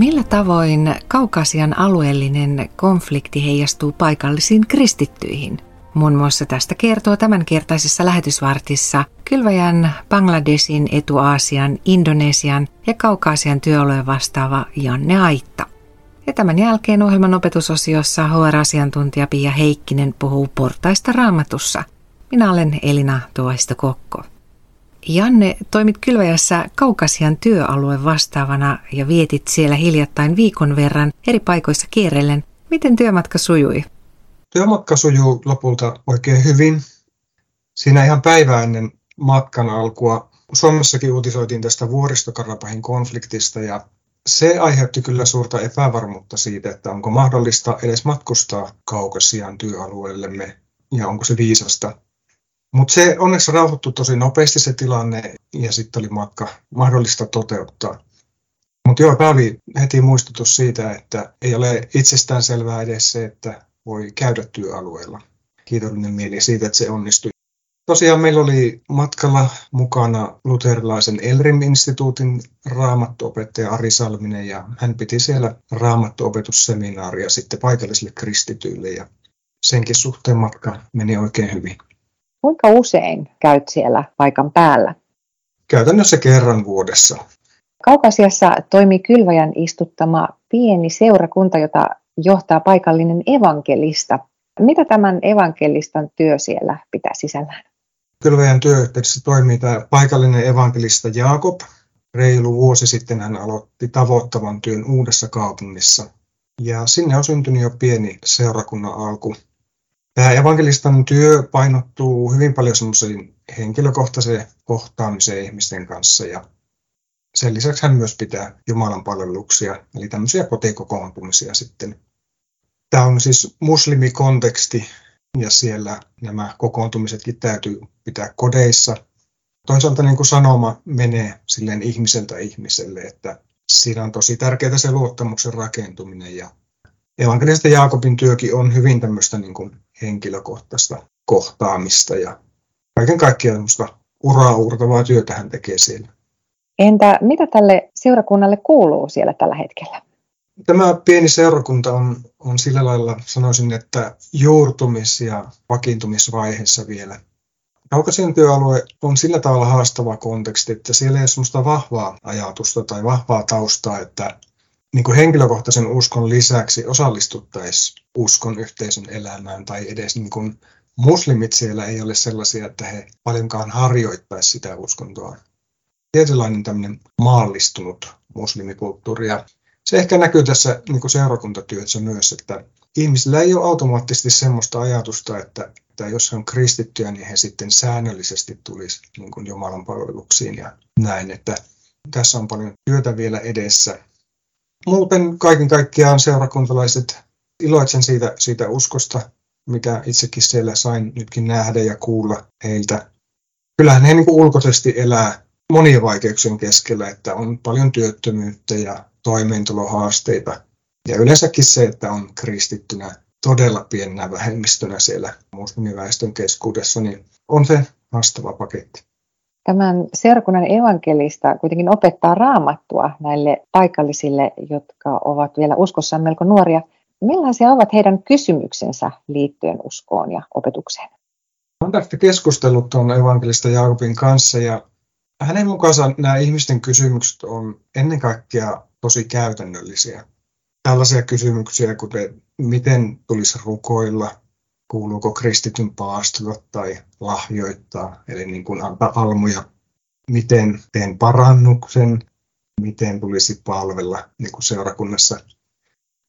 Millä tavoin Kaukasian alueellinen konflikti heijastuu paikallisiin kristittyihin? Muun muassa tästä kertoo tämänkertaisessa lähetysvartissa Kylväjän, Bangladesin, Etu-Aasian, Indonesian ja Kaukaasian työolojen vastaava Janne Aitta. Ja tämän jälkeen ohjelman opetusosiossa HR-asiantuntija Pia Heikkinen puhuu portaista raamatussa. Minä olen Elina Tuoisto Kokko. Janne, toimit Kylväjässä Kaukasian työalueen vastaavana ja vietit siellä hiljattain viikon verran eri paikoissa kierrellen. Miten työmatka sujui? Työmatka sujuu lopulta oikein hyvin. Siinä ihan päivää ennen matkan alkua Suomessakin uutisoitiin tästä vuoristokarapahin konfliktista ja se aiheutti kyllä suurta epävarmuutta siitä, että onko mahdollista edes matkustaa Kaukasian työalueellemme ja onko se viisasta. Mutta se onneksi rauhoittui tosi nopeasti se tilanne ja sitten oli matka mahdollista toteuttaa. Mutta joo, tämä oli heti muistutus siitä, että ei ole itsestään selvää edes se, että voi käydä työalueella. Kiitollinen mieli siitä, että se onnistui. Tosiaan meillä oli matkalla mukana luterilaisen Elrim-instituutin raamattuopettaja Ari Salminen ja hän piti siellä raamattuopetusseminaaria sitten paikallisille kristityille ja senkin suhteen matka meni oikein hyvin. Kuinka usein käyt siellä paikan päällä? Käytännössä kerran vuodessa. Kaukasiassa toimii Kylväjän istuttama pieni seurakunta, jota johtaa paikallinen evankelista. Mitä tämän evankelistan työ siellä pitää sisällään? Kylväjän työyhteydessä toimii tämä paikallinen evankelista Jaakob. Reilu vuosi sitten hän aloitti tavoittavan työn uudessa kaupungissa. Ja sinne on syntynyt jo pieni seurakunnan alku. Tämä evankelistan työ painottuu hyvin paljon semmoiseen henkilökohtaiseen kohtaamiseen ihmisten kanssa ja sen lisäksi hän myös pitää Jumalan palveluksia, eli tämmöisiä kotikokoontumisia sitten. Tämä on siis muslimikonteksti ja siellä nämä kokoontumisetkin täytyy pitää kodeissa. Toisaalta niin kuin sanoma menee silleen ihmiseltä ihmiselle, että siinä on tosi tärkeää se luottamuksen rakentuminen ja evankelista Jaakobin työkin on hyvin tämmöistä niin kuin henkilökohtaista kohtaamista ja kaiken kaikkiaan semmoista uraa uurtavaa työtä hän tekee siellä. Entä mitä tälle seurakunnalle kuuluu siellä tällä hetkellä? Tämä pieni seurakunta on, on sillä lailla, sanoisin, että juurtumis- ja vakiintumisvaiheessa vielä. Kaukasian työalue on sillä tavalla haastava konteksti, että siellä ei ole sellaista vahvaa ajatusta tai vahvaa taustaa, että niin kuin henkilökohtaisen uskon lisäksi osallistuttaisiin uskon yhteisön elämään tai edes niin kuin muslimit siellä ei ole sellaisia, että he paljonkaan harjoittaisi sitä uskontoa. Tietynlainen tämmöinen maallistunut muslimikulttuuri ja se ehkä näkyy tässä niin kuin seurakuntatyössä myös, että ihmisillä ei ole automaattisesti semmoista ajatusta, että, että jos he on kristittyjä, niin he sitten säännöllisesti tulisi niin kuin Jumalan palveluksiin ja näin, että tässä on paljon työtä vielä edessä muuten kaiken kaikkiaan seurakuntalaiset iloitsen siitä, siitä uskosta, mikä itsekin siellä sain nytkin nähdä ja kuulla heiltä. Kyllähän he niin ulkoisesti elää monien vaikeuksien keskellä, että on paljon työttömyyttä ja toimeentulohaasteita. Ja yleensäkin se, että on kristittynä todella pienenä vähemmistönä siellä muslimiväestön keskuudessa, niin on se haastava paketti tämän seurakunnan evankelista kuitenkin opettaa raamattua näille paikallisille, jotka ovat vielä uskossaan melko nuoria. Millaisia ovat heidän kysymyksensä liittyen uskoon ja opetukseen? Tästä keskustellut tuon evankelista Jaakobin kanssa ja hänen mukaansa nämä ihmisten kysymykset on ennen kaikkea tosi käytännöllisiä. Tällaisia kysymyksiä, kuten miten tulisi rukoilla, kuuluuko kristityn paastella tai lahjoittaa, eli niin kuin antaa almuja, miten teen parannuksen, miten tulisi palvella niin kuin seurakunnassa.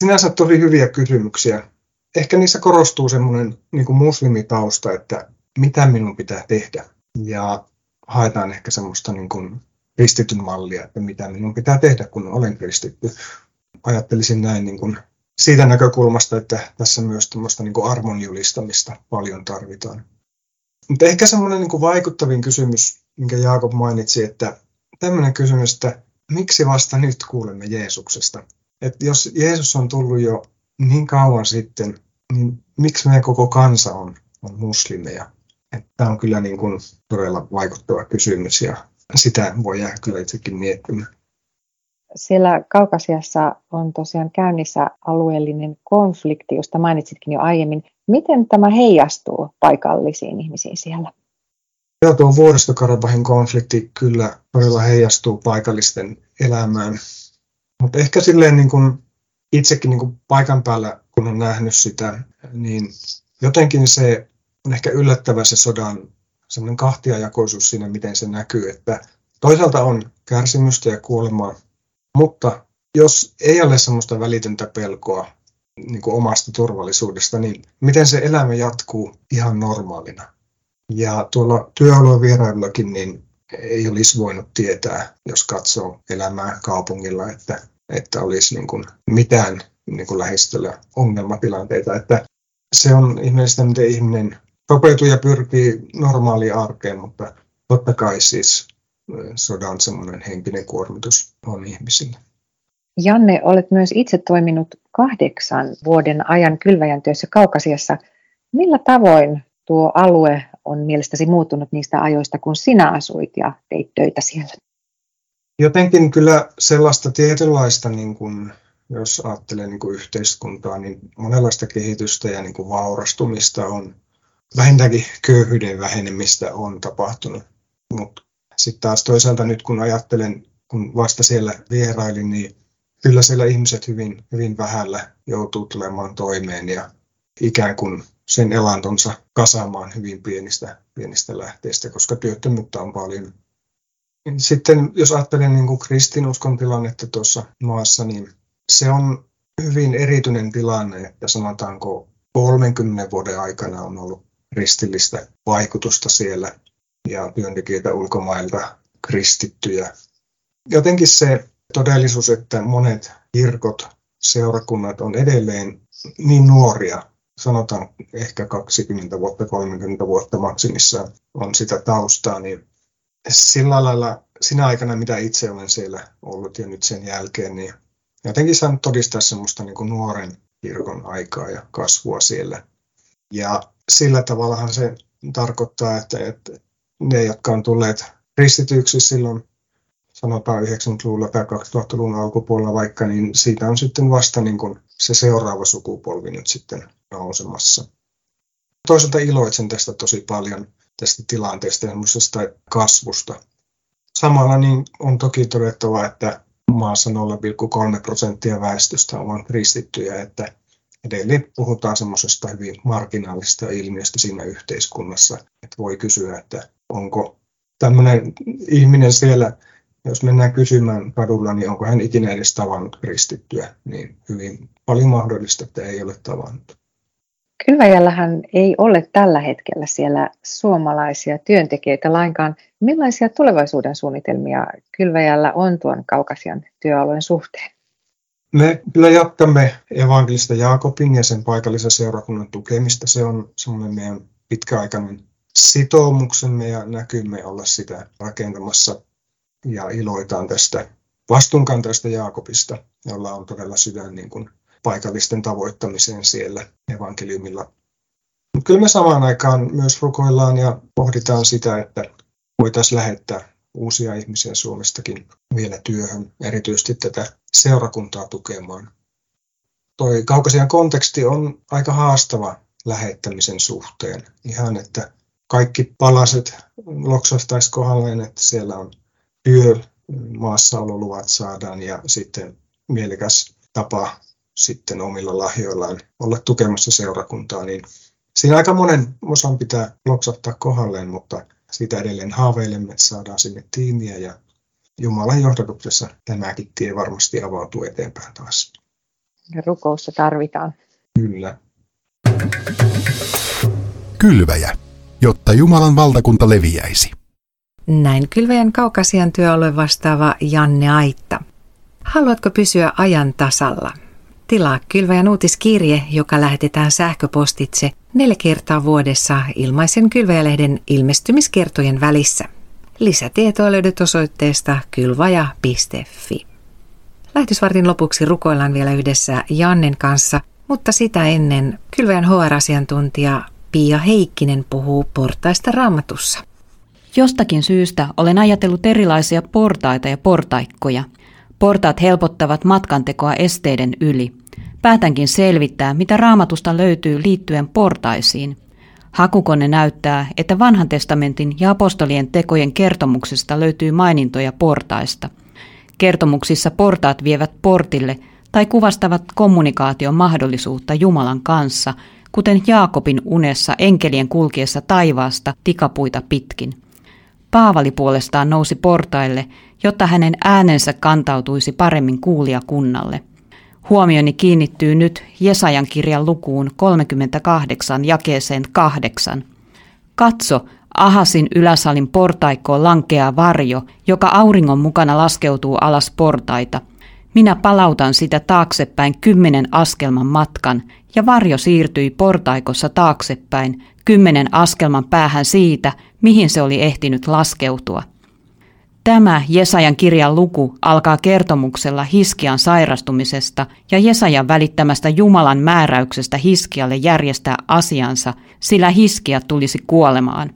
Sinänsä tosi hyviä kysymyksiä. Ehkä niissä korostuu semmoinen niin kuin muslimitausta, että mitä minun pitää tehdä. Ja haetaan ehkä semmoista niin kuin kristityn mallia, että mitä minun pitää tehdä, kun olen kristitty. Ajattelisin näin niin kuin siitä näkökulmasta, että tässä myös tämmöistä niin armon julistamista paljon tarvitaan. Mutta ehkä semmoinen niin vaikuttavin kysymys, minkä Jaakob mainitsi, että tämmöinen kysymys, että miksi vasta nyt kuulemme Jeesuksesta? Että jos Jeesus on tullut jo niin kauan sitten, niin miksi meidän koko kansa on, on muslimeja? Tämä on kyllä niin kuin todella vaikuttava kysymys ja sitä voi jäädä kyllä itsekin miettimään. Siellä Kaukasiassa on tosiaan käynnissä alueellinen konflikti, josta mainitsitkin jo aiemmin. Miten tämä heijastuu paikallisiin ihmisiin siellä? Joo, tuo vuoristokarabahin konflikti kyllä todella heijastuu paikallisten elämään. Mutta ehkä silleen niin kuin itsekin niin kuin paikan päällä, kun on nähnyt sitä, niin jotenkin se on ehkä yllättävä se sodan semmoinen kahtiajakoisuus siinä, miten se näkyy, että toisaalta on kärsimystä ja kuolemaa, mutta jos ei ole semmoista välitöntä pelkoa niin kuin omasta turvallisuudesta, niin miten se elämä jatkuu ihan normaalina. Ja tuolla työalueen vierailullakin niin ei olisi voinut tietää, jos katsoo elämää kaupungilla, että, että olisi niin kuin mitään niin kuin lähistöllä ongelmatilanteita. Että se on ihmeellistä, miten ihminen sopeutuu ja pyrkii normaaliin arkeen, mutta totta kai siis sodan semmoinen henkinen kuormitus on ihmisille. Janne, olet myös itse toiminut kahdeksan vuoden ajan kylväjän työssä Kaukasiassa. Millä tavoin tuo alue on mielestäsi muuttunut niistä ajoista, kun sinä asuit ja teit töitä siellä? Jotenkin kyllä sellaista tietynlaista, niin kuin, jos ajattelee niin kuin yhteiskuntaa, niin monenlaista kehitystä ja niin kuin vaurastumista on, vähintäänkin köyhyyden vähenemistä on tapahtunut. Mutta sitten taas toisaalta nyt kun ajattelen, kun vasta siellä vierailin, niin kyllä siellä ihmiset hyvin, hyvin vähällä joutuu tulemaan toimeen ja ikään kuin sen elantonsa kasaamaan hyvin pienistä, pienistä lähteistä, koska työttömyyttä on paljon. Sitten jos ajattelen niin kuin kristinuskon tilannetta tuossa maassa, niin se on hyvin erityinen tilanne, että sanotaanko 30 vuoden aikana on ollut kristillistä vaikutusta siellä ja työntekijöitä ulkomailta kristittyjä. Jotenkin se todellisuus, että monet kirkot, seurakunnat on edelleen niin nuoria, sanotaan ehkä 20 vuotta, 30 vuotta maksimissaan on sitä taustaa, niin sillä lailla sinä aikana, mitä itse olen siellä ollut ja nyt sen jälkeen, niin jotenkin saanut todistaa semmoista niin kuin nuoren kirkon aikaa ja kasvua siellä. Ja sillä tavallahan se tarkoittaa, että, että ne, jotka on tulleet kristityksi silloin sanotaan 90-luvulla tai 2000-luvun alkupuolella vaikka, niin siitä on sitten vasta niin kuin se seuraava sukupolvi nyt sitten nousemassa. Toisaalta iloitsen tästä tosi paljon, tästä tilanteesta ja kasvusta. Samalla niin on toki todettava, että maassa 0,3 prosenttia väestöstä on kristittyjä, että edelleen puhutaan semmoisesta hyvin marginaalista ilmiöstä siinä yhteiskunnassa, että voi kysyä, että onko tämmöinen ihminen siellä jos mennään kysymään kadulla, niin onko hän ikinä edes tavannut kristittyä, niin hyvin paljon mahdollista, että ei ole tavannut. Kylväjällähän ei ole tällä hetkellä siellä suomalaisia työntekijöitä lainkaan. Millaisia tulevaisuuden suunnitelmia Kylväjällä on tuon kaukasian työalueen suhteen? Me kyllä jatkamme evankelista Jaakobin ja sen paikallisen seurakunnan tukemista. Se on semmoinen meidän pitkäaikainen sitoumuksemme ja näkymme olla sitä rakentamassa ja iloitaan tästä vastuunkantajasta Jaakobista, jolla on todella sydän niin kuin paikallisten tavoittamiseen siellä evankeliumilla. Mutta kyllä me samaan aikaan myös rukoillaan ja pohditaan sitä, että voitaisiin lähettää uusia ihmisiä Suomestakin vielä työhön, erityisesti tätä seurakuntaa tukemaan. Toi kaukasian konteksti on aika haastava lähettämisen suhteen. Ihan, että kaikki palaset loksahtaisi kohdalleen, että siellä on työ, maassaololuvat saadaan ja sitten mielekäs tapa sitten omilla lahjoillaan olla tukemassa seurakuntaa, niin siinä aika monen osan pitää loksattaa kohdalleen, mutta siitä edelleen haaveilemme, että saadaan sinne tiimiä ja Jumalan johdatuksessa tämäkin tie varmasti avautuu eteenpäin taas. Ja rukousta tarvitaan. Kyllä. Kylväjä, jotta Jumalan valtakunta leviäisi. Näin kylväjän kaukasian työalue vastaava Janne Aitta. Haluatko pysyä ajan tasalla? Tilaa kylväjän uutiskirje, joka lähetetään sähköpostitse neljä kertaa vuodessa ilmaisen kylväjälehden ilmestymiskertojen välissä. Lisätietoa löydät osoitteesta kylvaja.fi. Lähetysvartin lopuksi rukoillaan vielä yhdessä Jannen kanssa, mutta sitä ennen kylväjän HR-asiantuntija Pia Heikkinen puhuu portaista raamatussa. Jostakin syystä olen ajatellut erilaisia portaita ja portaikkoja. Portaat helpottavat matkantekoa esteiden yli. Päätänkin selvittää, mitä raamatusta löytyy liittyen portaisiin. Hakukone näyttää, että vanhan testamentin ja apostolien tekojen kertomuksista löytyy mainintoja portaista. Kertomuksissa portaat vievät portille tai kuvastavat kommunikaation mahdollisuutta Jumalan kanssa, kuten Jaakobin unessa enkelien kulkiessa taivaasta tikapuita pitkin. Paavali puolestaan nousi portaille, jotta hänen äänensä kantautuisi paremmin kuulijakunnalle. Huomioni kiinnittyy nyt Jesajan kirjan lukuun 38 jakeeseen 8. Katso, Ahasin yläsalin portaikkoon lankeaa varjo, joka auringon mukana laskeutuu alas portaita. Minä palautan sitä taaksepäin kymmenen askelman matkan, ja varjo siirtyi portaikossa taaksepäin kymmenen askelman päähän siitä, mihin se oli ehtinyt laskeutua. Tämä Jesajan kirjan luku alkaa kertomuksella Hiskian sairastumisesta ja Jesajan välittämästä Jumalan määräyksestä Hiskialle järjestää asiansa, sillä Hiskia tulisi kuolemaan.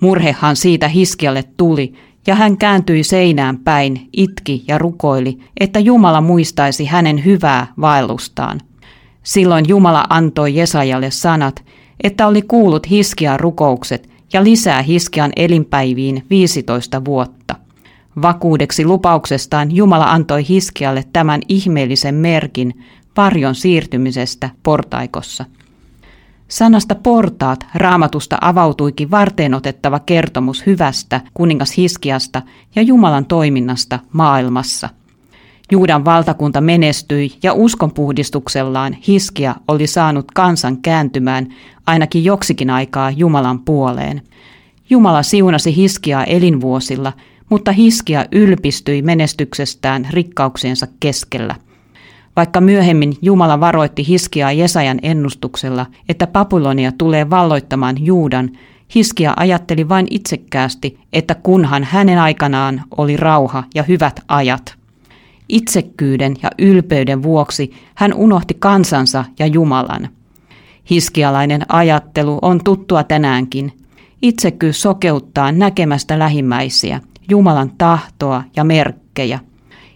Murhehan siitä Hiskialle tuli, ja hän kääntyi seinään päin, itki ja rukoili, että Jumala muistaisi hänen hyvää vaellustaan. Silloin Jumala antoi Jesajalle sanat, että oli kuullut Hiskian rukoukset ja lisää Hiskian elinpäiviin 15 vuotta. Vakuudeksi lupauksestaan Jumala antoi Hiskialle tämän ihmeellisen merkin varjon siirtymisestä portaikossa. Sanasta portaat raamatusta avautuikin varteen otettava kertomus hyvästä kuningas Hiskiasta ja Jumalan toiminnasta maailmassa. Juudan valtakunta menestyi ja uskonpuhdistuksellaan Hiskia oli saanut kansan kääntymään ainakin joksikin aikaa Jumalan puoleen. Jumala siunasi Hiskiaa elinvuosilla – mutta Hiskia ylpistyi menestyksestään rikkauksiensa keskellä. Vaikka myöhemmin Jumala varoitti Hiskiaa Jesajan ennustuksella, että Papulonia tulee valloittamaan Juudan, Hiskia ajatteli vain itsekkäästi, että kunhan hänen aikanaan oli rauha ja hyvät ajat. Itsekkyyden ja ylpeyden vuoksi hän unohti kansansa ja Jumalan. Hiskialainen ajattelu on tuttua tänäänkin. Itsekkyys sokeuttaa näkemästä lähimmäisiä – Jumalan tahtoa ja merkkejä.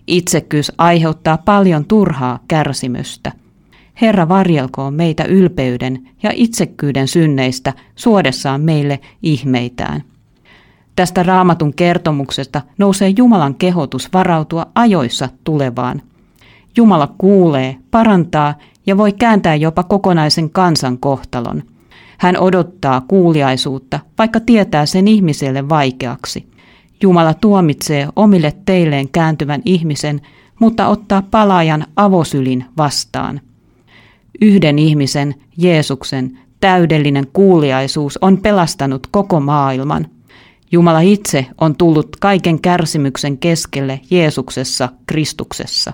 Itsekkyys aiheuttaa paljon turhaa kärsimystä. Herra varjelkoon meitä ylpeyden ja itsekkyyden synneistä suodessaan meille ihmeitään. Tästä raamatun kertomuksesta nousee Jumalan kehotus varautua ajoissa tulevaan. Jumala kuulee, parantaa ja voi kääntää jopa kokonaisen kansan kohtalon. Hän odottaa kuuliaisuutta, vaikka tietää sen ihmiselle vaikeaksi. Jumala tuomitsee omille teilleen kääntyvän ihmisen, mutta ottaa palaajan avosylin vastaan. Yhden ihmisen, Jeesuksen, täydellinen kuuliaisuus on pelastanut koko maailman. Jumala itse on tullut kaiken kärsimyksen keskelle Jeesuksessa, Kristuksessa.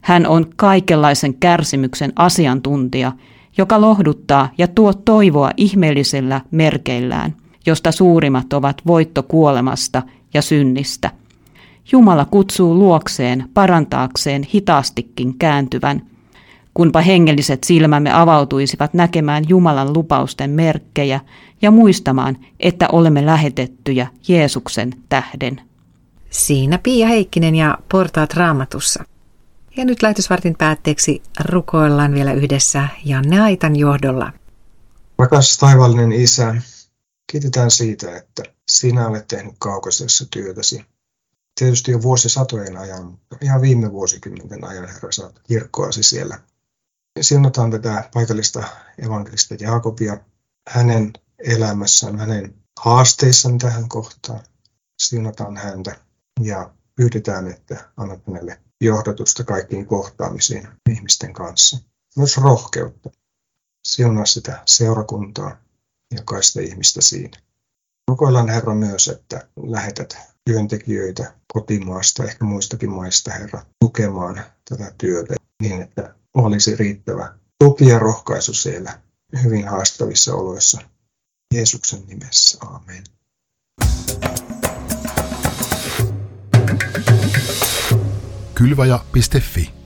Hän on kaikenlaisen kärsimyksen asiantuntija, joka lohduttaa ja tuo toivoa ihmeellisellä merkeillään, josta suurimmat ovat voitto kuolemasta ja synnistä. Jumala kutsuu luokseen parantaakseen hitaastikin kääntyvän. Kunpa hengelliset silmämme avautuisivat näkemään Jumalan lupausten merkkejä ja muistamaan, että olemme lähetettyjä Jeesuksen tähden. Siinä Pia Heikkinen ja Portaat Raamatussa. Ja nyt lähetysvartin päätteeksi rukoillaan vielä yhdessä Janne Aitan johdolla. Rakas taivallinen Isä, kiitetään siitä, että sinä olet tehnyt kaukaisessa työtäsi. Tietysti jo vuosisatojen ajan, mutta ihan viime vuosikymmenten ajan, Herra, saat kirkkoasi siellä. Siunataan tätä paikallista evankelista Jaakobia hänen elämässään, hänen haasteissaan tähän kohtaan. Siunataan häntä ja pyydetään, että annat hänelle johdatusta kaikkiin kohtaamisiin ihmisten kanssa. Myös rohkeutta. Siunaa sitä seurakuntaa ja jokaista ihmistä siinä. Rukoillaan Herra myös, että lähetät työntekijöitä kotimaasta, ehkä muistakin maista, Herra, tukemaan tätä työtä niin, että olisi riittävä tuki ja rohkaisu siellä hyvin haastavissa oloissa. Jeesuksen nimessä, amen. Kylvaja.fi